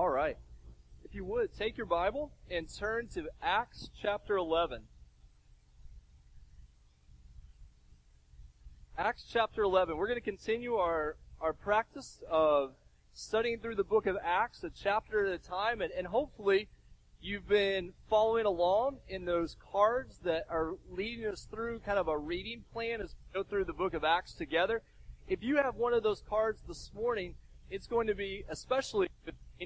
All right. If you would, take your Bible and turn to Acts chapter 11. Acts chapter 11. We're going to continue our, our practice of studying through the book of Acts, a chapter at a time, and, and hopefully you've been following along in those cards that are leading us through kind of a reading plan as we go through the book of Acts together. If you have one of those cards this morning, it's going to be especially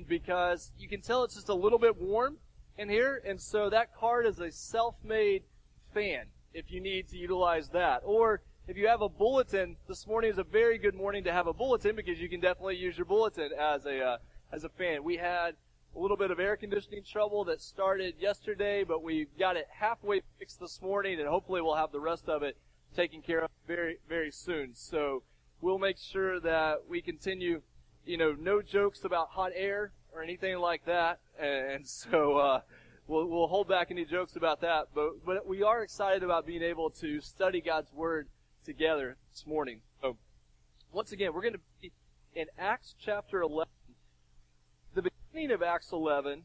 because you can tell it's just a little bit warm in here, and so that card is a self-made fan if you need to utilize that. Or if you have a bulletin, this morning is a very good morning to have a bulletin because you can definitely use your bulletin as a uh, as a fan. We had a little bit of air conditioning trouble that started yesterday, but we got it halfway fixed this morning, and hopefully we'll have the rest of it taken care of very very soon. So we'll make sure that we continue you know, no jokes about hot air or anything like that. And so, uh, we'll, we'll hold back any jokes about that. But, but we are excited about being able to study God's Word together this morning. So, once again, we're going to be in Acts chapter 11. The beginning of Acts 11,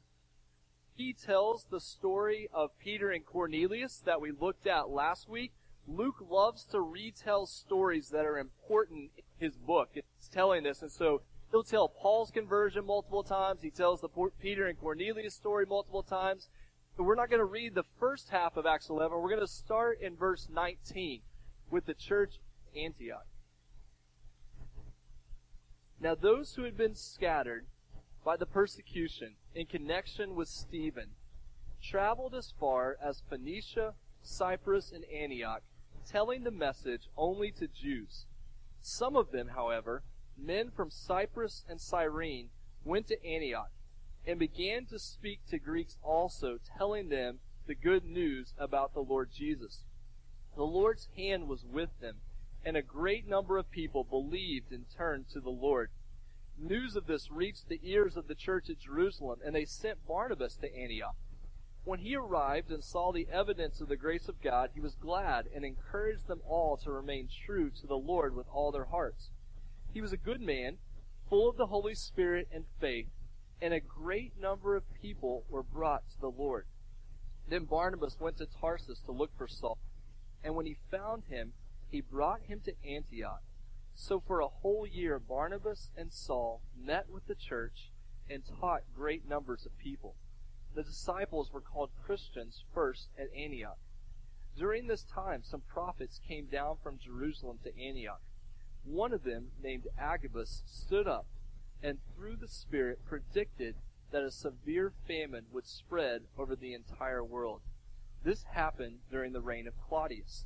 he tells the story of Peter and Cornelius that we looked at last week. Luke loves to retell stories that are important in his book. It's telling this. And so He'll tell Paul's conversion multiple times. He tells the Peter and Cornelius story multiple times. But we're not going to read the first half of Acts 11. We're going to start in verse 19 with the church Antioch. Now those who had been scattered by the persecution in connection with Stephen traveled as far as Phoenicia, Cyprus, and Antioch, telling the message only to Jews. Some of them, however, men from Cyprus and Cyrene went to Antioch and began to speak to Greeks also, telling them the good news about the Lord Jesus. The Lord's hand was with them, and a great number of people believed and turned to the Lord. News of this reached the ears of the church at Jerusalem, and they sent Barnabas to Antioch. When he arrived and saw the evidence of the grace of God, he was glad and encouraged them all to remain true to the Lord with all their hearts. He was a good man, full of the Holy Spirit and faith, and a great number of people were brought to the Lord. Then Barnabas went to Tarsus to look for Saul, and when he found him, he brought him to Antioch. So for a whole year Barnabas and Saul met with the church and taught great numbers of people. The disciples were called Christians first at Antioch. During this time some prophets came down from Jerusalem to Antioch. One of them, named Agabus, stood up and through the Spirit predicted that a severe famine would spread over the entire world. This happened during the reign of Claudius.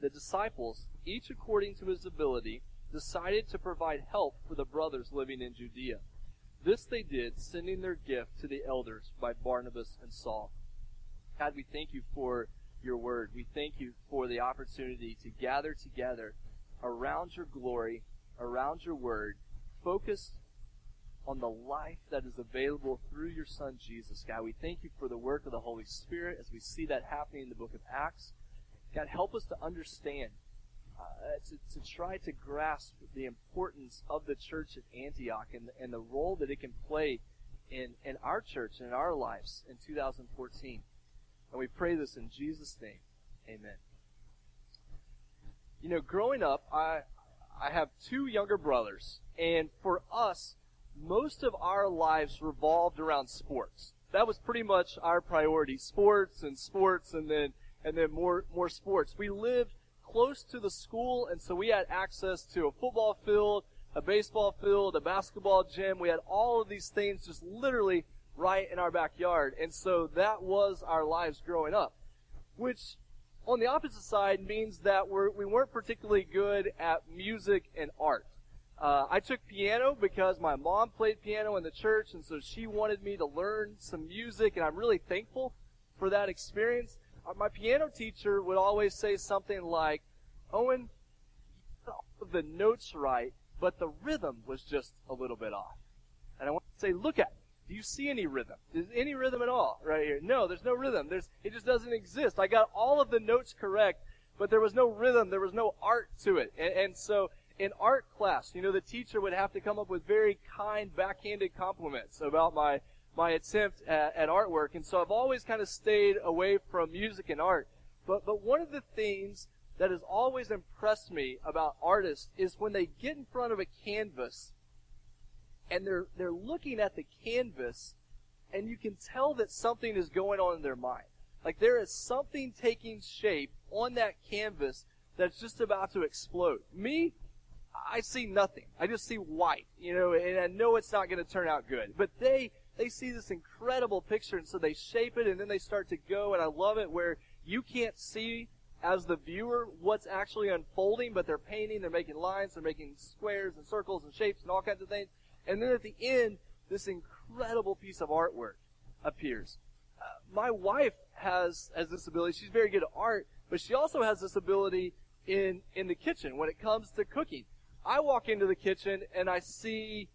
The disciples, each according to his ability, decided to provide help for the brothers living in Judea. This they did, sending their gift to the elders by Barnabas and Saul. God, we thank you for your word. We thank you for the opportunity to gather together around your glory, around your word, focused on the life that is available through your Son Jesus. God, we thank you for the work of the Holy Spirit as we see that happening in the book of Acts. God, help us to understand, uh, to, to try to grasp the importance of the church at Antioch and, and the role that it can play in, in our church and in our lives in 2014. And we pray this in Jesus' name. Amen. You know, growing up, I I have two younger brothers, and for us, most of our lives revolved around sports. That was pretty much our priority: sports and sports, and then and then more more sports. We lived close to the school, and so we had access to a football field, a baseball field, a basketball gym. We had all of these things just literally right in our backyard, and so that was our lives growing up, which on the opposite side means that we're, we weren't particularly good at music and art. Uh, I took piano because my mom played piano in the church, and so she wanted me to learn some music, and I'm really thankful for that experience. Uh, my piano teacher would always say something like, Owen, the notes right, but the rhythm was just a little bit off. And I want to say, look at me. Do you see any rhythm? Is any rhythm at all right here? No, there's no rhythm. There's, it just doesn't exist. I got all of the notes correct, but there was no rhythm. There was no art to it. And, and so in art class, you know, the teacher would have to come up with very kind backhanded compliments about my, my attempt at, at artwork. And so I've always kind of stayed away from music and art. But, but one of the things that has always impressed me about artists is when they get in front of a canvas and they're, they're looking at the canvas and you can tell that something is going on in their mind. Like there is something taking shape on that canvas that's just about to explode. Me, I see nothing. I just see white, you know, and I know it's not going to turn out good. But they, they see this incredible picture and so they shape it and then they start to go and I love it where you can't see as the viewer what's actually unfolding, but they're painting, they're making lines, they're making squares and circles and shapes and all kinds of things. And then at the end, this incredible piece of artwork appears. Uh, my wife has, has this ability. She's very good at art, but she also has this ability in, in the kitchen when it comes to cooking. I walk into the kitchen and I see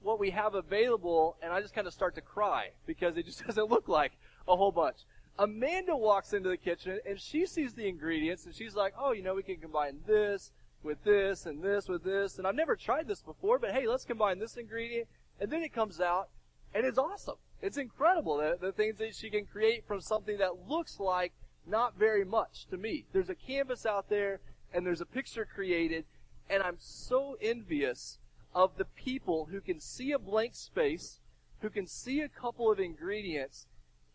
what we have available and I just kind of start to cry because it just doesn't look like a whole bunch. Amanda walks into the kitchen and she sees the ingredients and she's like, oh, you know, we can combine this with this and this with this. And I've never tried this before, but hey, let's combine this ingredient. And then it comes out and it's awesome. It's incredible the, the things that she can create from something that looks like not very much to me. There's a canvas out there and there's a picture created and I'm so envious of the people who can see a blank space, who can see a couple of ingredients,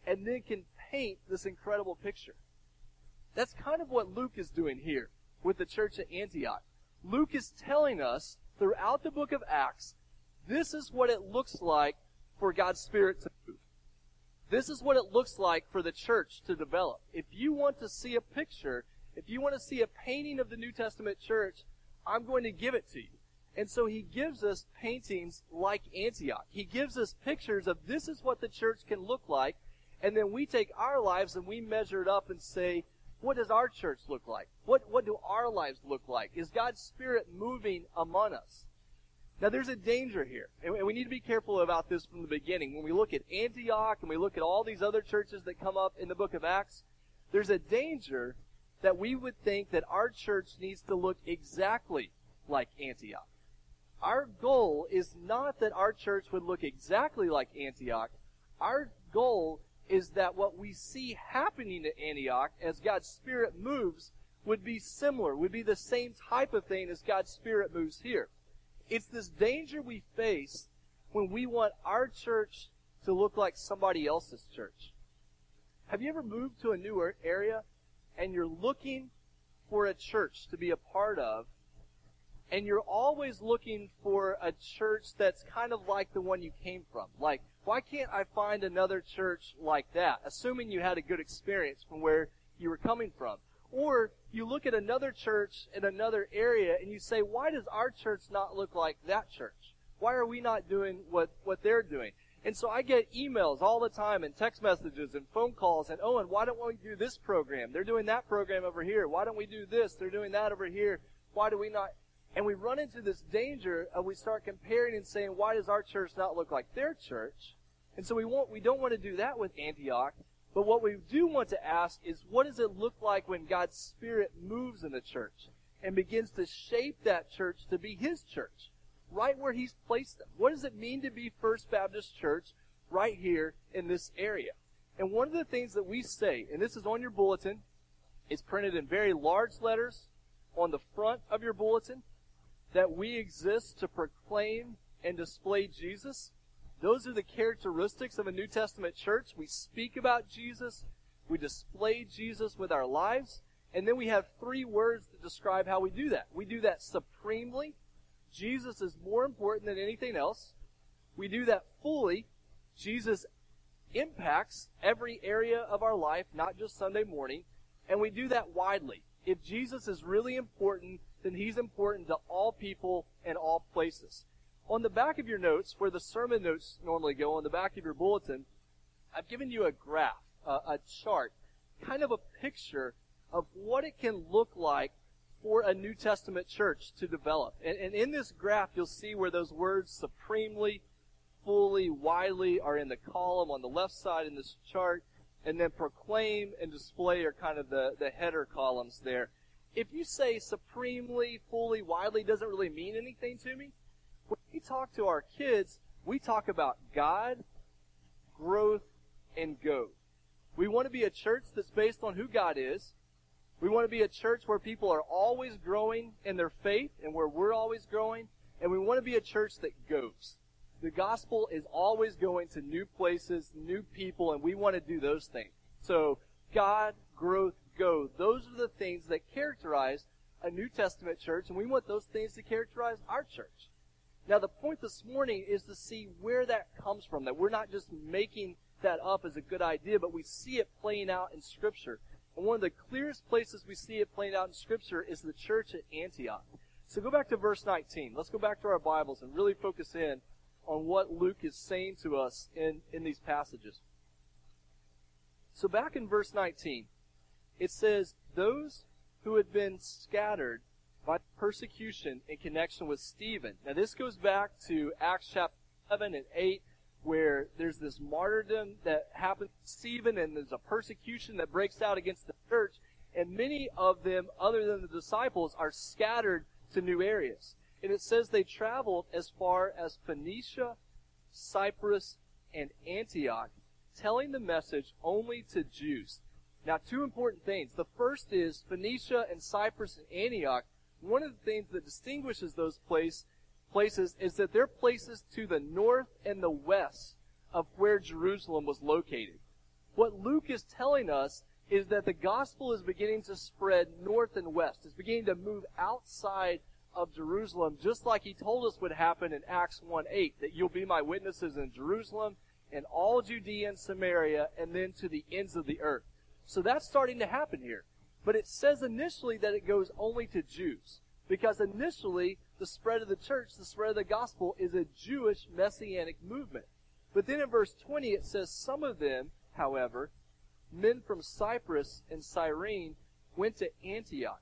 and then can paint this incredible picture. That's kind of what Luke is doing here with the church at Antioch. Luke is telling us throughout the book of Acts, this is what it looks like for God's Spirit to move. This is what it looks like for the church to develop. If you want to see a picture, if you want to see a painting of the New Testament church, I'm going to give it to you. And so he gives us paintings like Antioch. He gives us pictures of this is what the church can look like. And then we take our lives and we measure it up and say, what does our church look like? What, what do our lives look like? Is God's Spirit moving among us? Now there's a danger here, and we need to be careful about this from the beginning. When we look at Antioch and we look at all these other churches that come up in the book of Acts, there's a danger that we would think that our church needs to look exactly like Antioch. Our goal is not that our church would look exactly like Antioch. Our goal is that what we see happening at Antioch as God's Spirit moves would be similar, would be the same type of thing as God's Spirit moves here. It's this danger we face when we want our church to look like somebody else's church. Have you ever moved to a new er- area and you're looking for a church to be a part of, and you're always looking for a church that's kind of like the one you came from. Like, why can't I find another church like that? Assuming you had a good experience from where you were coming from. Or you look at another church in another area and you say, why does our church not look like that church? Why are we not doing what, what they're doing? And so I get emails all the time and text messages and phone calls and, oh, and why don't we do this program? They're doing that program over here. Why don't we do this? They're doing that over here. Why do we not? And we run into this danger of we start comparing and saying, why does our church not look like their church? And so we want, we don't want to do that with Antioch. But what we do want to ask is, what does it look like when God's Spirit moves in the church and begins to shape that church to be His church? right where He's placed them. What does it mean to be First Baptist Church right here in this area? And one of the things that we say, and this is on your bulletin, it's printed in very large letters on the front of your bulletin, that we exist to proclaim and display Jesus. Those are the characteristics of a New Testament church. We speak about Jesus, we display Jesus with our lives, and then we have three words that describe how we do that. We do that supremely, Jesus is more important than anything else. We do that fully. Jesus impacts every area of our life, not just Sunday morning. And we do that widely. If Jesus is really important, then he's important to all people and all places. On the back of your notes, where the sermon notes normally go, on the back of your bulletin, I've given you a graph, a, a chart, kind of a picture of what it can look like for a New Testament church to develop. And, and in this graph, you'll see where those words supremely, fully, widely are in the column on the left side in this chart. And then proclaim and display are kind of the, the header columns there. If you say supremely, fully, widely doesn't really mean anything to me, when we talk to our kids, we talk about God, growth, and go. We want to be a church that's based on who God is. We want to be a church where people are always growing in their faith and where we're always growing. And we want to be a church that goes. The gospel is always going to new places, new people, and we want to do those things. So, God, growth, go. Those are the things that characterize a New Testament church, and we want those things to characterize our church. Now, the point this morning is to see where that comes from, that we're not just making that up as a good idea, but we see it playing out in Scripture. And one of the clearest places we see it playing out in Scripture is the church at Antioch. So go back to verse 19. Let's go back to our Bibles and really focus in on what Luke is saying to us in, in these passages. So back in verse 19, it says, Those who had been scattered by persecution in connection with Stephen. Now this goes back to Acts chapter 7 and 8, where there's this martyrdom that happens to Stephen and there's a persecution that breaks out against the church. And many of them, other than the disciples, are scattered to new areas. And it says they traveled as far as Phoenicia, Cyprus, and Antioch, telling the message only to Jews. Now, two important things. The first is Phoenicia and Cyprus and Antioch. One of the things that distinguishes those place, places is that they're places to the north and the west of where Jerusalem was located. What Luke is telling us is that the gospel is beginning to spread north and west. It's beginning to move outside of Jerusalem, just like he told us would happen in Acts 1 8, that you'll be my witnesses in Jerusalem and all Judea and Samaria and then to the ends of the earth. So that's starting to happen here. But it says initially that it goes only to Jews. Because initially, the spread of the church, the spread of the gospel, is a Jewish messianic movement. But then in verse 20, it says, Some of them, however, men from Cyprus and Cyrene, went to Antioch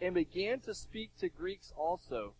and began to speak to Greeks also,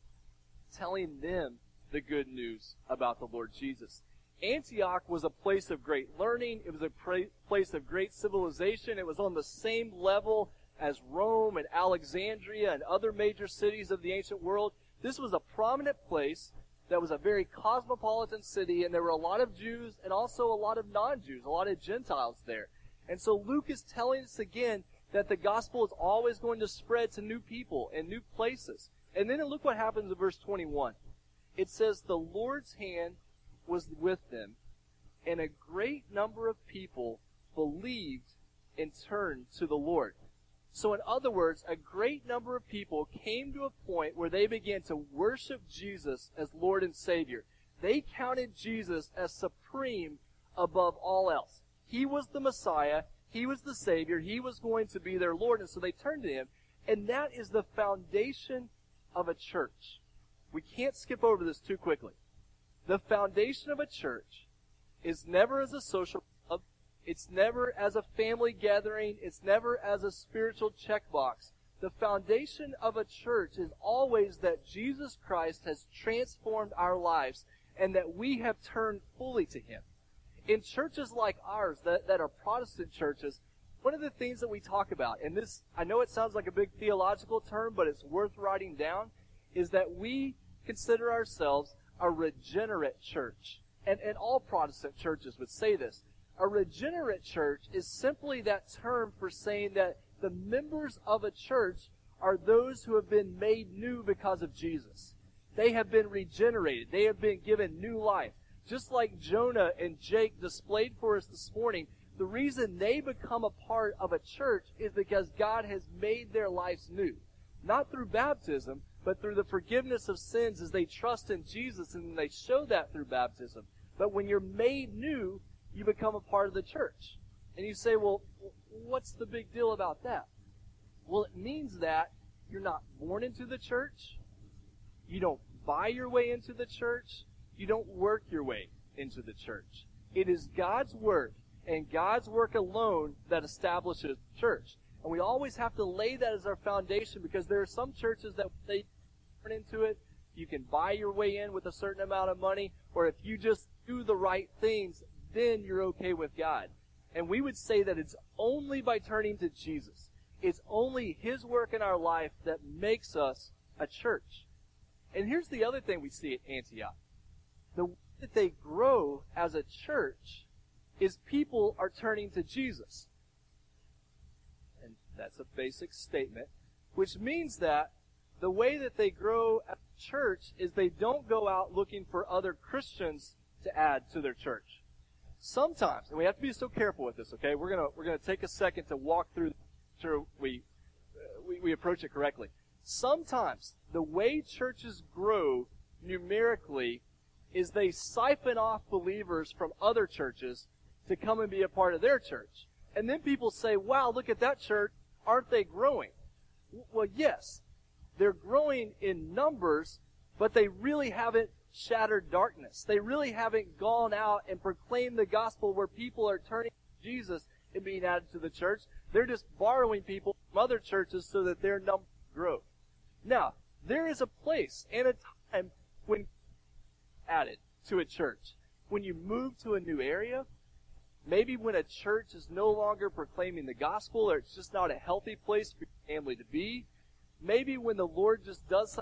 telling them the good news about the Lord Jesus. Antioch was a place of great learning. It was a pra- place of great civilization. It was on the same level as Rome and Alexandria and other major cities of the ancient world. This was a prominent place that was a very cosmopolitan city, and there were a lot of Jews and also a lot of non-Jews, a lot of Gentiles there. And so Luke is telling us again that the gospel is always going to spread to new people and new places. And then look what happens in verse 21. It says, The Lord's hand was with them, and a great number of people believed and turned to the Lord. So, in other words, a great number of people came to a point where they began to worship Jesus as Lord and Savior. They counted Jesus as supreme above all else. He was the Messiah. He was the Savior. He was going to be their Lord. And so they turned to Him. And that is the foundation of a church. We can't skip over this too quickly. The foundation of a church is never as a social club. It's never as a family gathering. It's never as a spiritual checkbox. The foundation of a church is always that Jesus Christ has transformed our lives and that we have turned fully to Him. In churches like ours that, that are Protestant churches, one of the things that we talk about, and this, I know it sounds like a big theological term, but it's worth writing down, is that we consider ourselves a regenerate church. And, and all Protestant churches would say this. A regenerate church is simply that term for saying that the members of a church are those who have been made new because of Jesus. They have been regenerated. They have been given new life. Just like Jonah and Jake displayed for us this morning, the reason they become a part of a church is because God has made their lives new. Not through baptism, but through the forgiveness of sins as they trust in Jesus and they show that through baptism. But when you're made new, you become a part of the church. And you say, well, what's the big deal about that? Well, it means that you're not born into the church. You don't buy your way into the church. You don't work your way into the church. It is God's work and God's work alone that establishes the church. And we always have to lay that as our foundation because there are some churches that they into it. You can buy your way in with a certain amount of money, or if you just do the right things, then you're okay with God. And we would say that it's only by turning to Jesus. It's only His work in our life that makes us a church. And here's the other thing we see at Antioch. The way that they grow as a church is people are turning to Jesus. And that's a basic statement, which means that the way that they grow as a church is they don't go out looking for other Christians to add to their church. Sometimes, and we have to be so careful with this, okay? We're gonna, we're gonna take a second to walk through, sure we, uh, we, we approach it correctly. Sometimes, the way churches grow numerically is they siphon off believers from other churches to come and be a part of their church. And then people say, wow, look at that church. Aren't they growing? Well, yes. They're growing in numbers, but they really haven't shattered darkness. They really haven't gone out and proclaimed the gospel where people are turning to Jesus and being added to the church. They're just borrowing people from other churches so that their numbers grow. Now, there is a place and a time when added to a church. When you move to a new area, maybe when a church is no longer proclaiming the gospel or it's just not a healthy place for your family to be, maybe when the Lord just does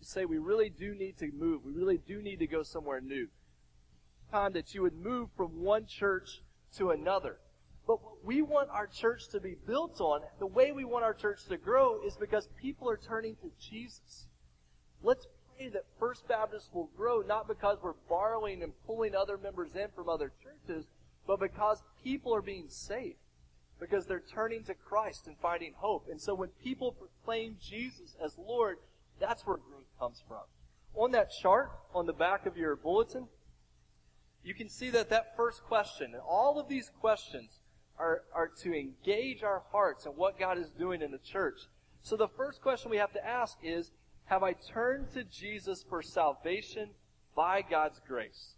say we really do need to move, we really do need to go somewhere new. Time that you would move from one church to another. But what we want our church to be built on, the way we want our church to grow is because people are turning to Jesus. Let's pray that First Baptist will grow not because we're borrowing and pulling other members in from other churches, but because people are being saved. Because they're turning to Christ and finding hope. And so when people proclaim Jesus as Lord, that's where growth comes from. On that chart on the back of your bulletin, you can see that that first question, and all of these questions are, are to engage our hearts and what God is doing in the church. So the first question we have to ask is, have I turned to Jesus for salvation by God's grace?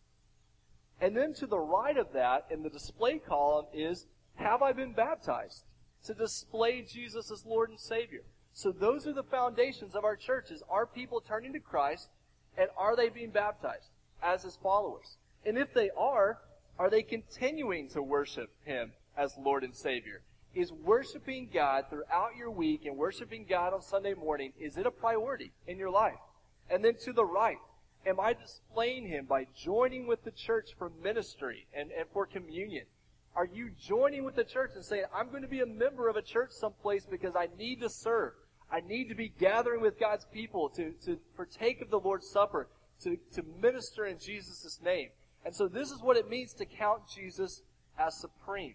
And then to the right of that, in the display column, is, have I been baptized? To display Jesus as Lord and Savior. So those are the foundations of our churches. Are people turning to Christ and are they being baptized as his followers? And if they are, are they continuing to worship him as Lord and Savior? Is worshiping God throughout your week and worshiping God on Sunday morning, is it a priority in your life? And then to the right, am I displaying him by joining with the church for ministry and, and for communion? Are you joining with the church and saying, I'm going to be a member of a church someplace because I need to serve? I need to be gathering with God's people to, to partake of the Lord's Supper, to, to minister in Jesus' name. And so this is what it means to count Jesus as supreme.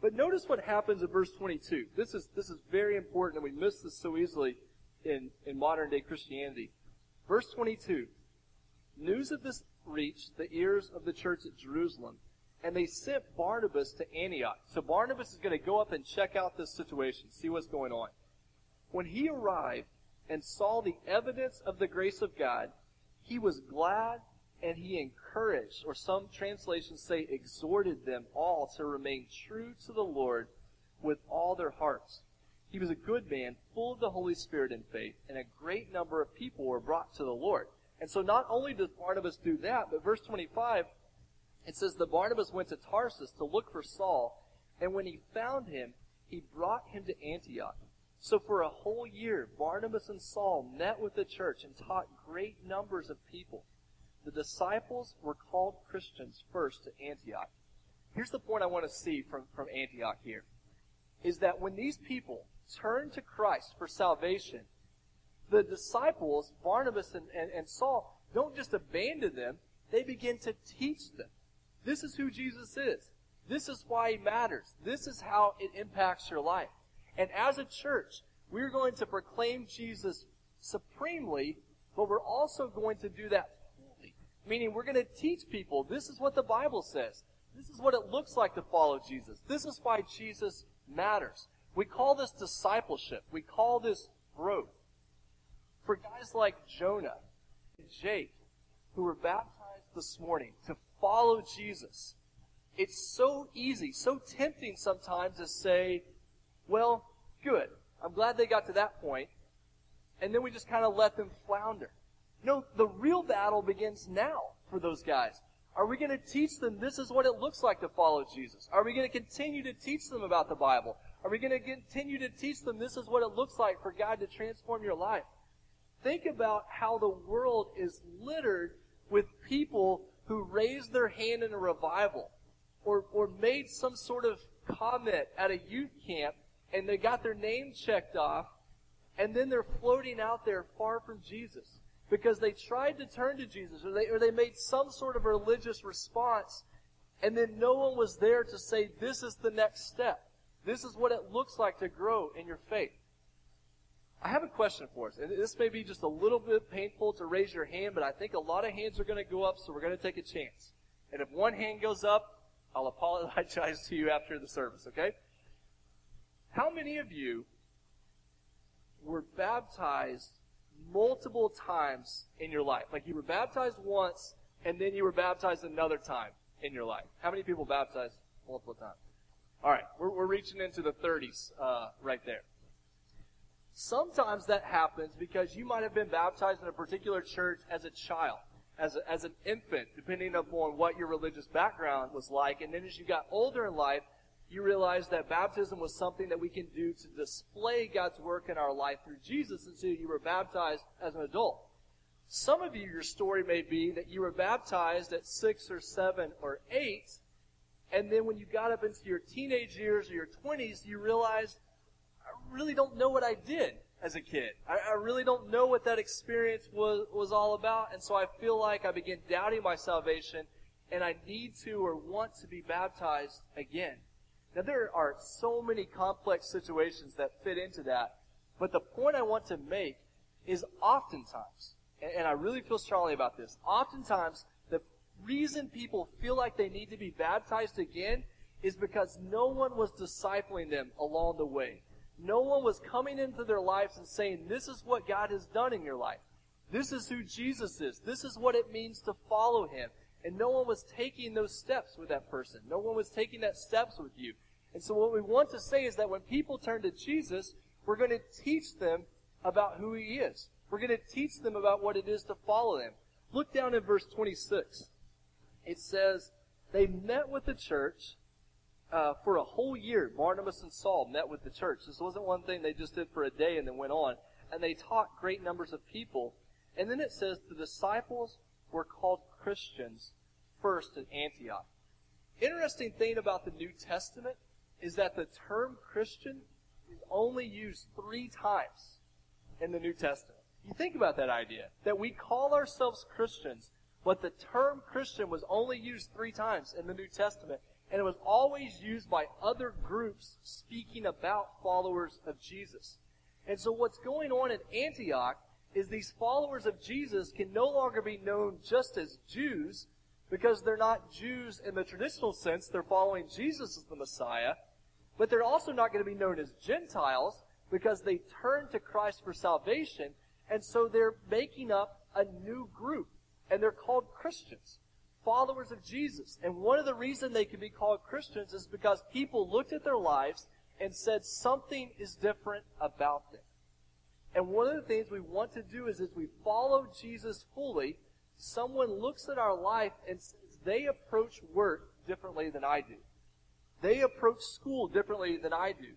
But notice what happens in verse 22. This is, this is very important and we miss this so easily in, in modern day Christianity. Verse 22. News of this reached the ears of the church at Jerusalem and they sent Barnabas to Antioch. So Barnabas is going to go up and check out this situation, see what's going on. When he arrived and saw the evidence of the grace of God, he was glad and he encouraged, or some translations say exhorted them all to remain true to the Lord with all their hearts. He was a good man, full of the Holy Spirit and faith, and a great number of people were brought to the Lord. And so not only does Barnabas do that, but verse 25 it says that Barnabas went to Tarsus to look for Saul, and when he found him, he brought him to Antioch. So for a whole year, Barnabas and Saul met with the church and taught great numbers of people. The disciples were called Christians first to Antioch. Here's the point I want to see from, from Antioch here. Is that when these people turned to Christ for salvation, the disciples, Barnabas and, and, and Saul, don't just abandon them, they begin to teach them. This is who Jesus is. This is why he matters. This is how it impacts your life. And as a church, we're going to proclaim Jesus supremely, but we're also going to do that fully. Meaning we're going to teach people this is what the Bible says. This is what it looks like to follow Jesus. This is why Jesus matters. We call this discipleship. We call this growth. For guys like Jonah and Jake, who were baptized this morning to follow Jesus, it's so easy, so tempting sometimes to say, well, good. I'm glad they got to that point. And then we just kind of let them flounder. No, the real battle begins now for those guys. Are we going to teach them this is what it looks like to follow Jesus? Are we going to continue to teach them about the Bible? Are we going to continue to teach them this is what it looks like for God to transform your life? Think about how the world is littered with people who raised their hand in a revival or, or made some sort of comment at a youth camp and they got their name checked off and then they're floating out there far from Jesus because they tried to turn to Jesus or they, or they made some sort of religious response and then no one was there to say, this is the next step. This is what it looks like to grow in your faith. I have a question for us. And this may be just a little bit painful to raise your hand, but I think a lot of hands are going to go up, so we're going to take a chance. And if one hand goes up, I'll apologize to you after the service, okay? How many of you were baptized multiple times in your life? Like you were baptized once, and then you were baptized another time in your life. How many people baptized multiple times? All right, we're, we're reaching into the 30s uh, right there. Sometimes that happens because you might have been baptized in a particular church as a child, as, a, as an infant, depending upon what your religious background was like. And then as you got older in life, you realized that baptism was something that we can do to display God's work in our life through Jesus, and so you were baptized as an adult. Some of you, your story may be that you were baptized at six or seven or eight, and then when you got up into your teenage years or your 20s, you realized, really don't know what I did as a kid. I, I really don't know what that experience was, was all about, and so I feel like I begin doubting my salvation, and I need to or want to be baptized again. Now there are so many complex situations that fit into that, but the point I want to make is oftentimes, and I really feel strongly about this, oftentimes the reason people feel like they need to be baptized again is because no one was discipling them along the way. No one was coming into their lives and saying, this is what God has done in your life. This is who Jesus is. This is what it means to follow Him. And no one was taking those steps with that person. No one was taking that steps with you. And so what we want to say is that when people turn to Jesus, we're going to teach them about who He is. We're going to teach them about what it is to follow Him. Look down in verse 26. It says, they met with the church uh, for a whole year. Barnabas and Saul met with the church. This wasn't one thing they just did for a day and then went on. And they taught great numbers of people. And then it says the disciples were called Christians first in Antioch. Interesting thing about the New Testament is that the term Christian is only used three times in the New Testament. You think about that idea, that we call ourselves Christians, but the term Christian was only used three times in the New Testament, and it was always used by other groups speaking about followers of Jesus. And so what's going on in Antioch is these followers of Jesus can no longer be known just as Jews, because they're not Jews in the traditional sense. They're following Jesus as the Messiah. But they're also not going to be known as Gentiles because they turn to Christ for salvation. And so they're making up a new group. And they're called Christians. Followers of Jesus. And one of the reasons they can be called Christians is because people looked at their lives and said something is different about them. And one of the things we want to do is as we follow Jesus fully, someone looks at our life and says they approach work differently than I do. They approach school differently than I do.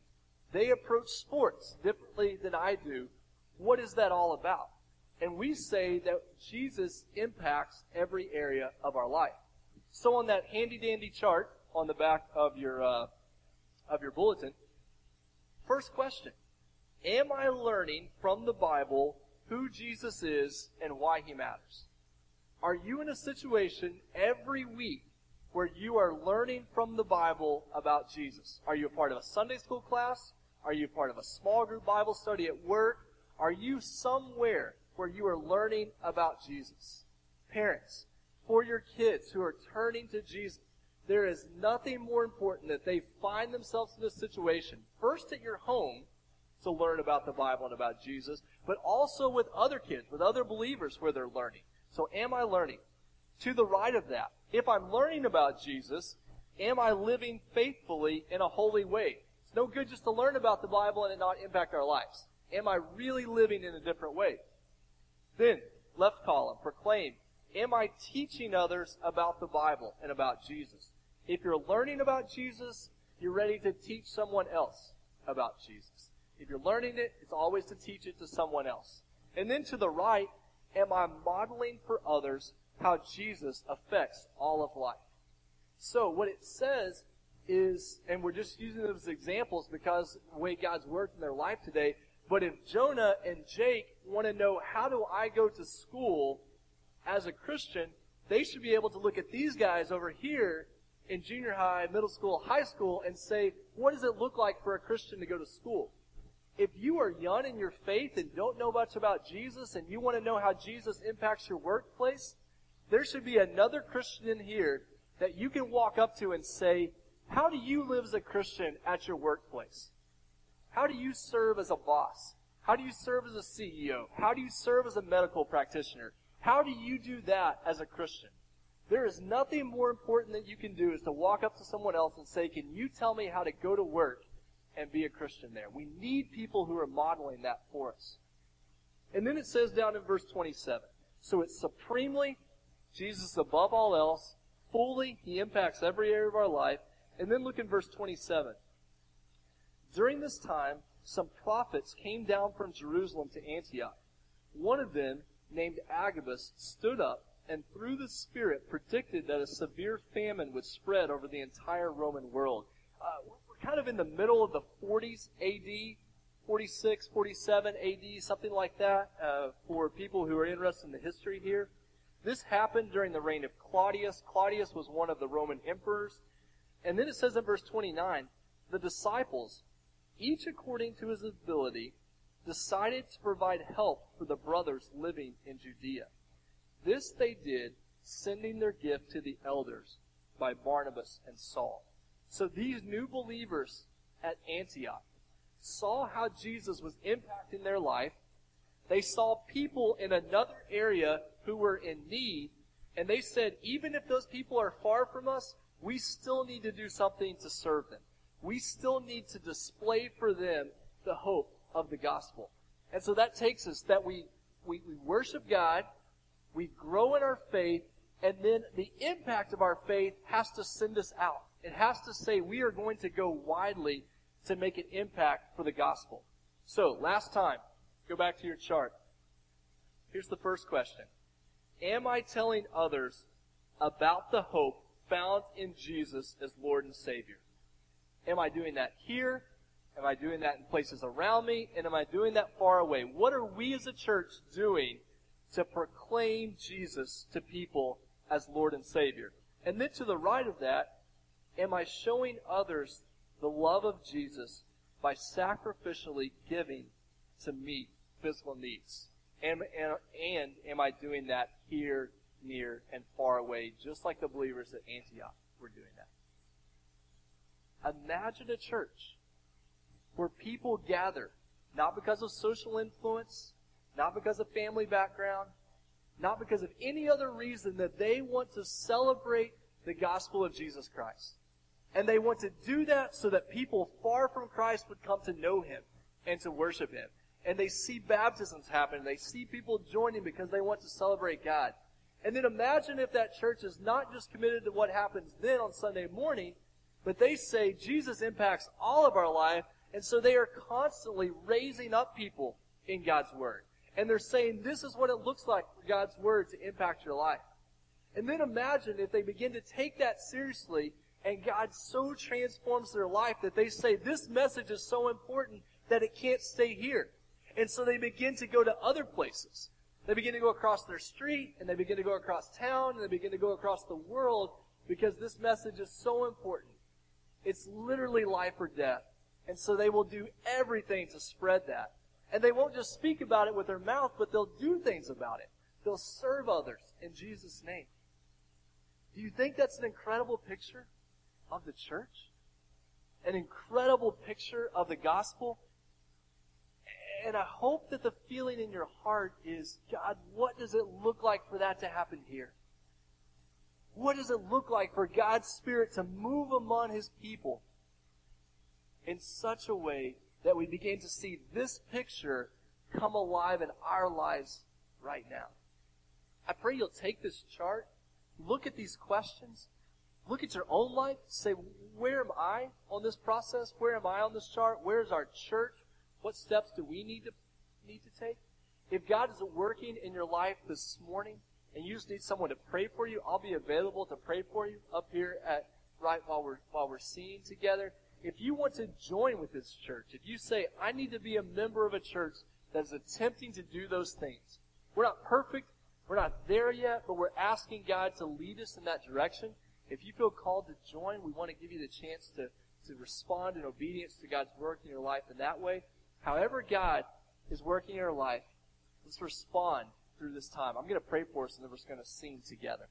They approach sports differently than I do. What is that all about? And we say that Jesus impacts every area of our life. So on that handy dandy chart on the back of your uh, of your bulletin, first question: Am I learning from the Bible who Jesus is and why he matters? Are you in a situation every week where you are learning from the Bible about Jesus? Are you a part of a Sunday school class? Are you part of a small group Bible study at work? Are you somewhere where you are learning about Jesus? Parents, for your kids who are turning to Jesus, there is nothing more important that they find themselves in this situation, first at your home, to learn about the Bible and about Jesus, but also with other kids, with other believers where they're learning. So am I learning? To the right of that, if I'm learning about Jesus, am I living faithfully in a holy way? It's no good just to learn about the Bible and it not impact our lives. Am I really living in a different way? Then, left column, proclaim. Am I teaching others about the Bible and about Jesus? If you're learning about Jesus, you're ready to teach someone else about Jesus. If you're learning it, it's always to teach it to someone else. And then to the right, am I modeling for others how Jesus affects all of life? So what it says is, and we're just using them as examples because the way God's worked in their life today, but if Jonah and Jake want to know how do I go to school as a Christian, they should be able to look at these guys over here in junior high, middle school, high school, and say, what does it look like for a Christian to go to school? If you are young in your faith and don't know much about Jesus and you want to know how Jesus impacts your workplace, there should be another Christian in here that you can walk up to and say, how do you live as a Christian at your workplace? How do you serve as a boss? How do you serve as a CEO? How do you serve as a medical practitioner? How do you do that as a Christian? There is nothing more important that you can do is to walk up to someone else and say, can you tell me how to go to work and be a Christian there? We need people who are modeling that for us. And then it says down in verse 27, so it's supremely Jesus above all else, fully, he impacts every area of our life. And then look in verse 27. During this time, some prophets came down from Jerusalem to Antioch. One of them, named Agabus, stood up and through the Spirit predicted that a severe famine would spread over the entire Roman world. Uh, we're kind of in the middle of the 40s AD, 46, 47 AD, something like that, uh, for people who are interested in the history here. This happened during the reign of Claudius. Claudius was one of the Roman emperors. And then it says in verse 29, the disciples, each according to his ability, decided to provide help for the brothers living in Judea. This they did, sending their gift to the elders by Barnabas and Saul. So these new believers at Antioch saw how Jesus was impacting their life. They saw people in another area who were in need, and they said, even if those people are far from us, we still need to do something to serve them. We still need to display for them the hope of the gospel. And so that takes us that we, we, we worship God, we grow in our faith, and then the impact of our faith has to send us out. It has to say we are going to go widely to make an impact for the gospel. So, last time, go back to your chart. Here's the first question. Am I telling others about the hope found in Jesus as Lord and Savior? Am I doing that here? Am I doing that in places around me? And am I doing that far away? What are we as a church doing to proclaim Jesus to people as Lord and Savior. And then to the right of that, am I showing others the love of Jesus by sacrificially giving to meet physical needs? And, and, and am I doing that here, near, and far away, just like the believers at Antioch were doing? Imagine a church where people gather, not because of social influence, not because of family background, not because of any other reason that they want to celebrate the gospel of Jesus Christ. And they want to do that so that people far from Christ would come to know Him and to worship Him. And they see baptisms happen. They see people joining because they want to celebrate God. And then imagine if that church is not just committed to what happens then on Sunday morning, but they say Jesus impacts all of our life, and so they are constantly raising up people in God's Word. And they're saying this is what it looks like for God's Word to impact your life. And then imagine if they begin to take that seriously and God so transforms their life that they say this message is so important that it can't stay here. And so they begin to go to other places. They begin to go across their street and they begin to go across town and they begin to go across the world because this message is so important. It's literally life or death. And so they will do everything to spread that. And they won't just speak about it with their mouth, but they'll do things about it. They'll serve others in Jesus' name. Do you think that's an incredible picture of the church? An incredible picture of the gospel? And I hope that the feeling in your heart is, God, what does it look like for that to happen here? What does it look like for God's Spirit to move among His people in such a way that we begin to see this picture come alive in our lives right now. I pray you'll take this chart, look at these questions, look at your own life, say, where am I on this process? Where am I on this chart? Where's our church? What steps do we need to need to take? If God is working in your life this morning and you just need someone to pray for you, I'll be available to pray for you up here at right while we're while we're singing together. If you want to join with this church, if you say, I need to be a member of a church that is attempting to do those things, we're not perfect, we're not there yet, but we're asking God to lead us in that direction. If you feel called to join, we want to give you the chance to, to respond in obedience to God's work in your life in that way. However God is working in your life, let's respond through this time. I'm going to pray for us and then we're just going to sing together.